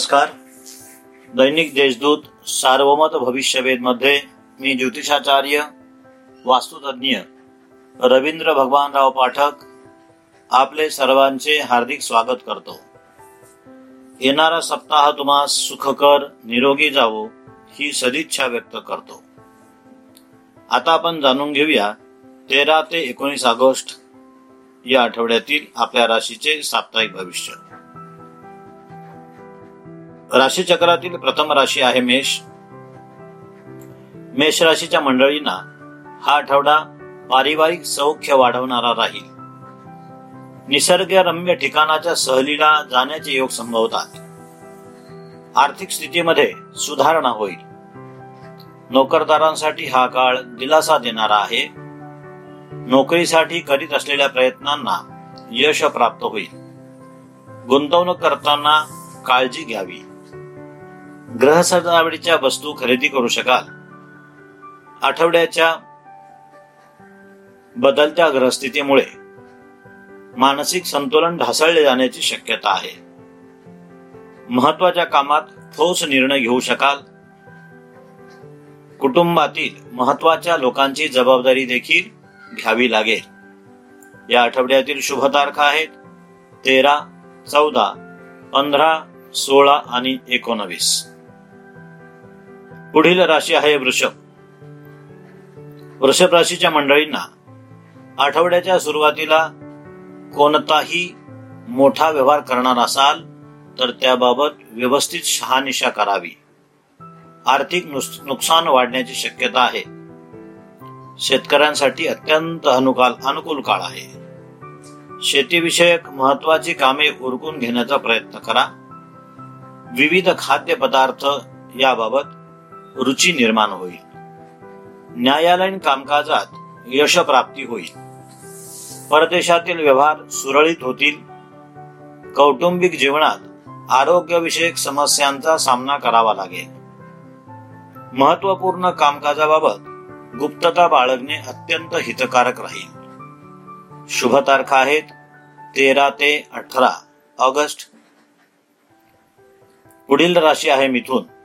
नमस्कार. दैनिक देशदूत सार्वमत भविष्यवेदमध्ये मी ज्योतिषाचार्य वास्तुतज्ञ रवींद्र भगवानराव पाठक आपले सर्वांचे हार्दिक स्वागत करतो. येणारा सप्ताह तुम्हा सुखकर निरोगी जावो ही सदिच्छा व्यक्त करतो. आता आपण जाणून घेऊया तेरा ते एकोणीस ऑगस्ट या आठवड्यातील आपल्या राशीचे साप्ताहिक भविष्य. राशीचक्रातील प्रथम राशी आहे मेष. मेष राशीच्या मंडळींना हा आठवडा पारिवारिक सौख्य वाढवणारा राहील. निसर्गरम्य ठिकाणाच्या सहलीला जाण्याचे योग संभवतात. आर्थिक स्थितीमध्ये सुधारणा होईल. नोकरदारांसाठी हा काळ दिलासा देणारा आहे. नोकरीसाठी करीत असलेल्या प्रयत्नांना यश प्राप्त होईल. गुंतवणूक करताना काळजी घ्यावी. ग्रह सजावटीच्या वस्तू खरेदी करू शकाल. आठवड्याच्या बदलत्या ग्रहस्थितीमुळे मानसिक संतुलन ढासळले जाण्याची शक्यता आहे. महत्त्वाच्या कामात ठोस निर्णय घेऊ शकाल. कुटुंबातील महत्त्वाच्या लोकांची जबाबदारी देखील घ्यावी लागेल. या आठवड्यातील शुभ तारखा आहेत तेरा चौदा पंधरा सोळा आणि एकोणवीस. पुढील राशी आहे वृषभ. वृषभ राशीच्या मंडळींना आठवड्याच्या सुरुवातीला कोणताही मोठा व्यवहार करणार असाल तर त्याबाबत व्यवस्थित शहानिशा करावी. आर्थिक नुकसान वाढण्याची शक्यता आहे. शेतकऱ्यांसाठी अत्यंत अनुकाल अनुकूल काळ आहे. शेतीविषयक महत्वाची कामे उरकून घेण्याचा प्रयत्न करा. विविध खाद्य पदार्थ याबाबत रुची निर्माण होईल. न्यायालयीन कामकाजात यशप्राप्ती होईल. परदेशातील व्यवहार सुरळीत होतील. कौटुंबिक जीवनात आरोग्यविषयक समस्यांचा सामना करावा लागेल. महत्त्वपूर्ण कामकाजाबाबत गुप्तता बाळगणे अत्यंत हितकारक राहील. शुभ तारखा आहेत तेरा ते अठरा ऑगस्ट. पुढील राशी आहे मिथून.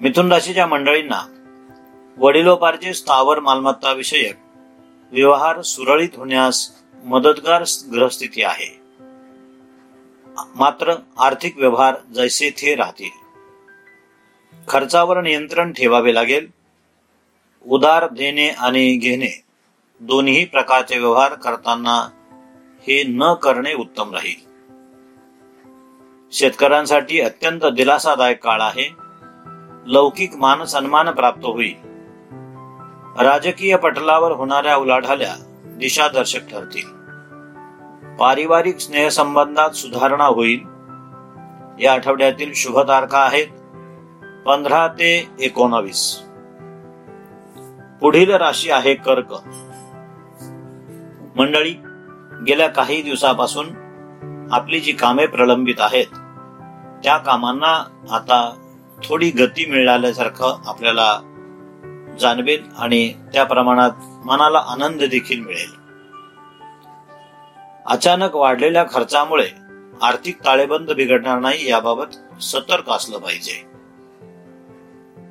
मिथुन राशीच्या मंडळींना वडिलोपार्जित स्थावर मालमत्ता विषयक व्यवहार सुरळीत होण्यास मदतगार ग्रहस्थिती आहे. मात्र आर्थिक व्यवहार जैसे थे राहतील. खर्चावर नियंत्रण ठेवावे लागेल. उदार देणे आणि घेणे दोन्ही प्रकारचे व्यवहार करताना हे न करणे उत्तम राहील. शेतकऱ्यांसाठी अत्यंत दिलासादायक काळ आहे. लौकिक मान सन्मान प्राप्त होईल राजकीय पटलावर होणाऱ्या उलाढाल्या दिशादर्शक ठरतील। पारिवारिक स्नेहसंबंधात सुधारणा होईल। या आठवड्यातील शुभ तारखा आहेत पंधरा ते एकोणावीस। पुढील राशी आहे कर्क। मंडळी गेल्या काही दिवसापासून आपली जी कामे प्रलंबित आहेत त्या कामांना आता थोडी गती मिळाल्यासारखं आपल्याला जाणवेल आणि त्या प्रमाणात मनाला आनंद देखील मिळेल. अचानक वाढलेल्या खर्चामुळे आर्थिक ताळेबंद बिघडणार नाही याबाबत सतर्क असलं पाहिजे.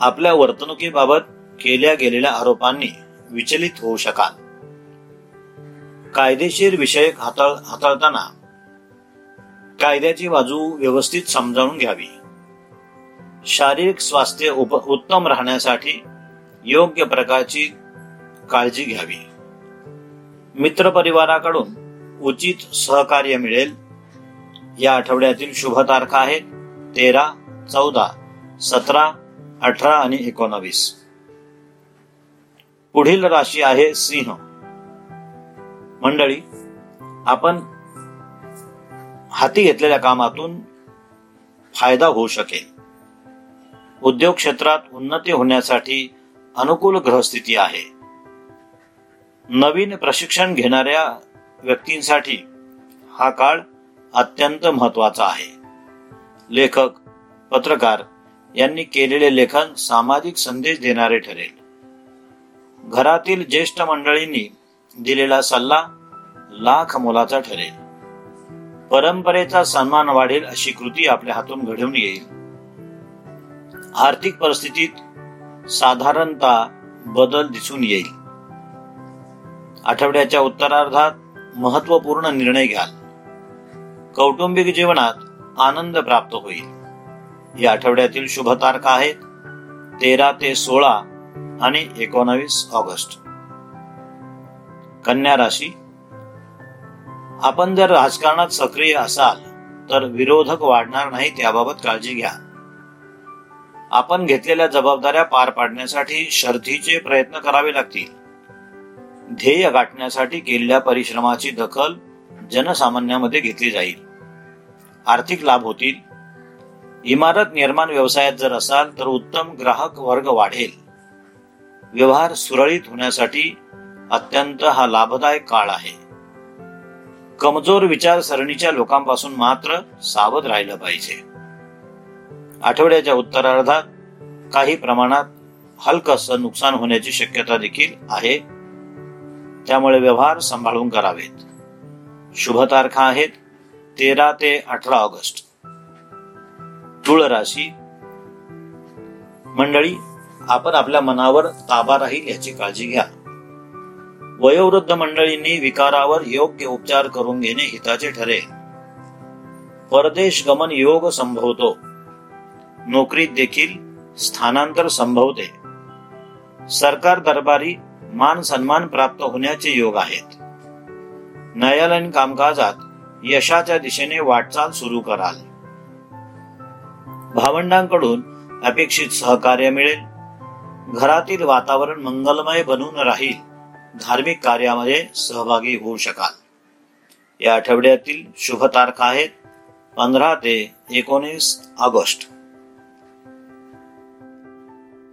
आपल्या वर्तणुकीबाबत केल्या गेलेल्या आरोपांनी विचलित होऊ शकाल. कायदेशीर विषयक हाताळ हाताळताना कायद्याची बाजू व्यवस्थित समजावून घ्यावी. शारीरिक स्वास्थ्य उत्तम राहण्यासाठी योग्य प्रकारची काळजी घ्यावी. मित्र परिवाराकडून उचित सहकार्य मिळेल. या आठवड्यातील शुभ तारखा आहेत तेरा चौदा सतरा अठरा आणि एकोणावीस. पुढील राशी आहे सिंह. मंडळी आपण हाती घेतलेल्या कामातून फायदा होऊ शकेल. उद्योग क्षेत्रात उन्नती होण्यासाठी अनुकूल ग्रहस्थिती आहे. नवीन प्रशिक्षण घेणाऱ्या व्यक्तींसाठी हा काळ अत्यंत महत्त्वाचा आहे. लेखक पत्रकार यांनी केलेले लेखन सामाजिक संदेश देणारे ठरेल. घरातील ज्येष्ठ मंडळींनी दिलेला सल्ला लाख मोलाचा ठरेल. परंपरेचा सन्मान वाढेल अशी कृती आपल्या हातून घडवून येईल. आर्थिक परिस्थितीत साधारणतः बदल दिसून येईल. आठवड्याच्या उत्तरार्धात महत्त्वपूर्ण निर्णय घ्याल. कौटुंबिक जीवनात आनंद प्राप्त होईल. या आठवड्यातील शुभ तारखा आहेत तेरा ते सोळा आणि एकोणावीस ऑगस्ट. कन्या राशी. आपण जर राजकारणात सक्रिय असाल तर विरोधक वाढणार नाहीत याबाबत काळजी घ्या. आपण घेतलेल्या जबाबदाऱ्या पार पाडण्यासाठी शर्थीचे प्रयत्न करावे लागतील. ध्येय गाठण्यासाठी केलेल्या परिश्रमाची दखल जनसामान्यामध्ये घेतली जाईल. आर्थिक लाभ होतील. इमारत निर्माण व्यवसायात जर असाल तर उत्तम ग्राहक वर्ग वाढेल. व्यवहार सुरळीत होण्यासाठी अत्यंत हा लाभदायक काळ आहे. कमजोर विचारसरणीच्या लोकांपासून मात्र सावध राहिलं पाहिजे. आठवड्याच्या उत्तरार्धात काही प्रमाणात हलकस नुकसान होण्याची शक्यता देखील आहे. त्यामुळे व्यवहार सांभाळून करावेत. शुभ तारखा आहेत तेरा ते अठरा ऑगस्ट. तुळ राशी. मंडळी आपण आपल्या मनावर ताबा राहील याची काळजी घ्या. वयोवृद्ध मंडळींनी विकारावर योग्य उपचार करून घेणे हिताचे ठरेल. परदेश गमन योग संभवतो. नोकरीत देखील स्थानांतर संभवते. सरकार दरबारी मान सन्मान प्राप्त होण्याचे योग आहेत. न्यायालयीन कामकाजात यशाच्या दिशेने वाटचाल सुरू कराल. भावंडांकडून अपेक्षित सहकार्य मिळेल. घरातील वातावरण मंगलमय बनून राहील. धार्मिक कार्यामध्ये सहभागी होऊ शकाल. या आठवड्यातील शुभ तारखा आहेत पंधरा ते एकोणीस ऑगस्ट.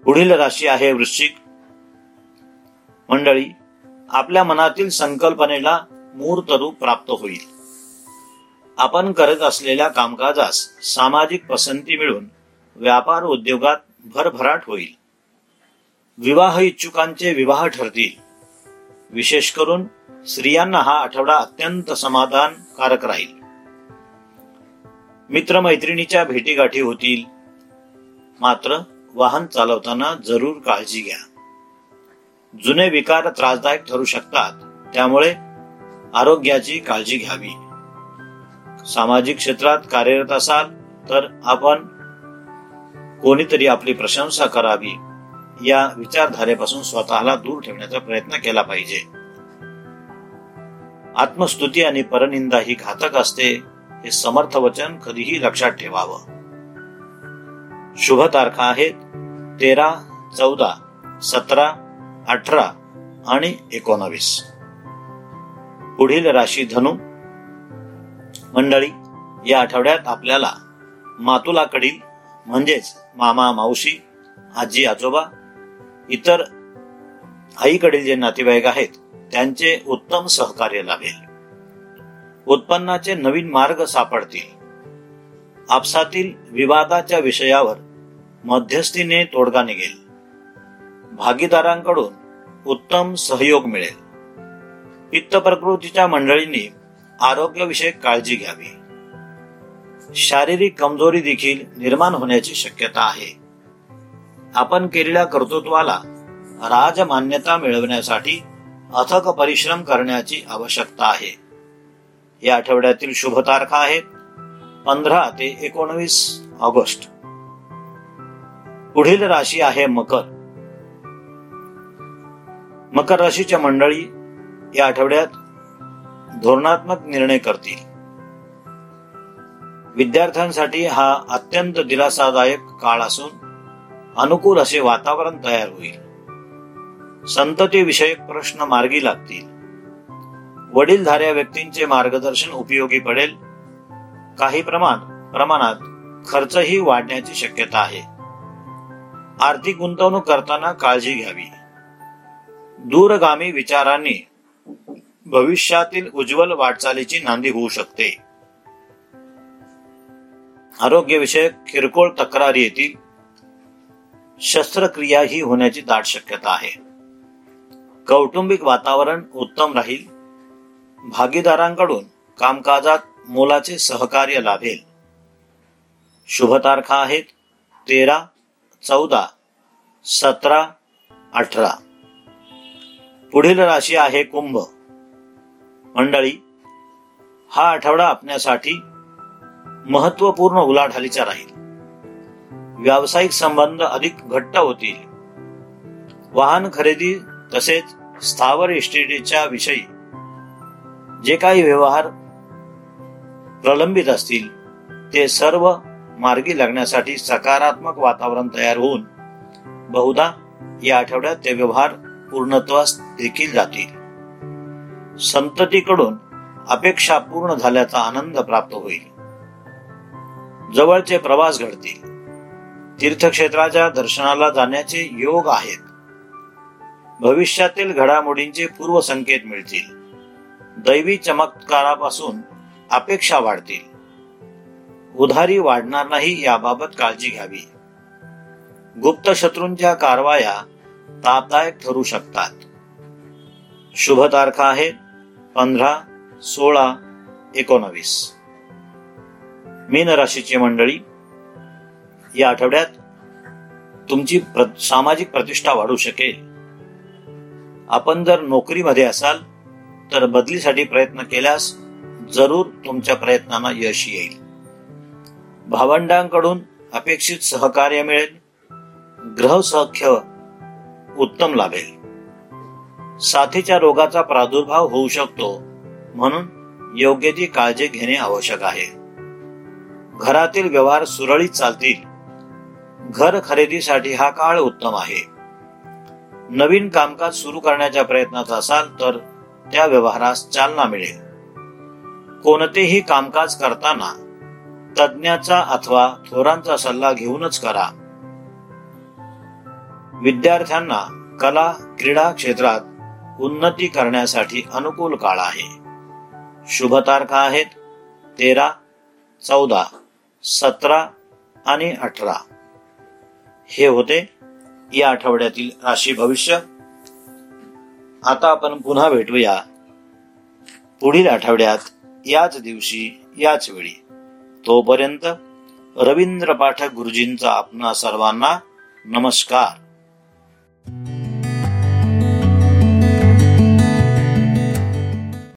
पुढील राशी आहे वृश्चिक मंडळी आपल्या मनातील संकल्पनेला मूर्त रूप प्राप्त होईल. आपण करत असलेल्या कामकाजास सामाजिक पसंती मिळून व्यापार उद्योगात भरभराट होईल. विवाह इच्छुकांचे विवाह ठरतील. विशेष करून स्त्रियांना हा आठवडा अत्यंत समाधानकारक राहील. मित्रमैत्रिणीच्या भेटीगाठी होतील. मात्र वाहन चालवताना जरूर काळजी घ्या. जुने विकार त्रासदायक ठरू शकतात त्यामुळे आरोग्याची काळजी घ्यावी. सामाजिक क्षेत्रात कार्यरत असाल तर आपण कोणीतरी आपली प्रशंसा करावी. या विचारधारेपासून स्वतःला दूर ठेवण्याचा प्रयत्न केला पाहिजे. आत्मस्तुती आणि परनिंदा ही घातक असते हे समर्थ वचन कधीही लक्षात ठेवावं. शुभ तारखा आहेत तेरा चौदा सतरा अठरा आणि एकोणावीस. पुढील राशी धनु. मंडळी या आठवड्यात आपल्याला मातुलाकडील म्हणजेच मामा मावशी आजी आजोबा इतर आईकडील जे नातेवाईक आहेत त्यांचे उत्तम सहकार्य लाभेल. उत्पन्नाचे नवीन मार्ग सापडतील. आपसातील विवादाच्या विषयावर मध्यस्थीने तोडगा निघेल. भागीदारांकडून उत्तम सहयोग मिळेल. पित्त प्रकृतीच्या मंडळींनी आरोग्यविषयक काळजी घ्यावी. शारीरिक कमजोरी देखील निर्माण होण्याची शक्यता आहे. आपण केलेल्या कर्तृत्वाला राजमान्यता मिळवण्यासाठी अथक परिश्रम करण्याची आवश्यकता आहे. या आठवड्यातील शुभ तारखा आहेत पंधरा ते एकोणवीस ऑगस्ट. पुढील राशी आहे मकर. मकर राशीच्या मंडळी या आठवड्यात धोरणात्मक निर्णय करतील. विद्यार्थ्यांसाठी हा अत्यंत दिलासादायक काळ असून अनुकूल असे वातावरण तयार होईल. संतती विषयक प्रश्न मार्गी लागतील. वडीलधाऱ्या व्यक्तींचे मार्गदर्शन उपयोगी पडेल. काही प्रमाण प्रमाणात खर्चही वाढण्याची शक्यता आहे. आर्थिक गुंतवणूक करताना काळजी घ्यावी. दूरगामी विचारांनी भविष्यातील उज्ज्वल वाटचालीची नांदी होऊ शकते. आरोग्यविषयक किरकोळ तक्रारी येतील. शस्त्रक्रिया ही होण्याची दाट शक्यता आहे. कौटुंबिक वातावरण उत्तम राहील. भागीदारांकडून कामकाजात मोलाचे सहकार्य लाभेल. शुभ तारखा आहेत. तेरा चौदा सतरा अठरा. पुढील राशी आहे कुंभ. मंडळी हा आठवडा आपल्यासाठी महत्त्वपूर्ण उलाढालीचा राहील. व्यावसायिक संबंध अधिक घट्ट होतील. वाहन खरेदी तसेच स्थावर इस्टेटीच्या विषयी जे काही व्यवहार प्रलंबित असतील ते सर्व मार्गी लागण्यासाठी सकारात्मक वातावरण तयार होऊन बहुधा या आठवड्यात ते व्यवहार पूर्णत्वास देखील जातील. संततीकडून अपेक्षा पूर्ण झाल्याचा आनंद प्राप्त होईल. जवळचे प्रवास घडतील. तीर्थक्षेत्राच्या दर्शनाला जाण्याचे योग आहेत. भविष्यातील घडामोडींचे पूर्व संकेत मिळतील. दैवी चमत्कारापासून अपेक्षा वाढतील. उधारी वाढणार नाही याबाबत काळजी घ्यावी. गुप्त शत्रूंच्या कारवाया तापदायक ठरू शकतात. शुभ तारखा आहेत पंधरा सोळा एकोणवीस. मीन राशीची मंडळी या आठवड्यात तुमची प्र, सामाजिक प्रतिष्ठा वाढू शकेल. आपण जर नोकरीमध्ये असाल तर बदलीसाठी प्रयत्न केल्यास जरूर तुमच्या प्रयत्नांना यश येईल. भावंडांकडून अपेक्षित सहकार्य मिळेल. ग्रह सौख्य उत्तम लाभेल. साथीच्या रोगाचा प्रादुर्भाव होऊ शकतो म्हणून योग्य ती काळजी घेणे आवश्यक आहे. घरातील व्यवहार सुरळीत चालतील. घर खरेदीसाठी हा काळ उत्तम आहे. नवीन कामकाज सुरू करण्याच्या प्रयत्नात असाल तर त्या व्यवहारास चालना मिळेल. कोणतेही कामकाज करताना तज्ज्ञाचा अथवा थोरांचा सल्ला घेऊनच करा. विद्यार्थ्यांना कला क्रीडा क्षेत्रात उन्नती करण्यासाठी अनुकूल काळ आहे. शुभ तारखा आहेत तेरा चौदा सतरा आणि अठरा. हे होते या आठवड्यातील राशी भविष्य. आता आपण पुन्हा भेटूया पुढील आठवड्यात याच दिवशी याच वेळी. तोपर्यंत रवींद्र पाठक गुरुजींचा आपणा सर्वांना नमस्कार.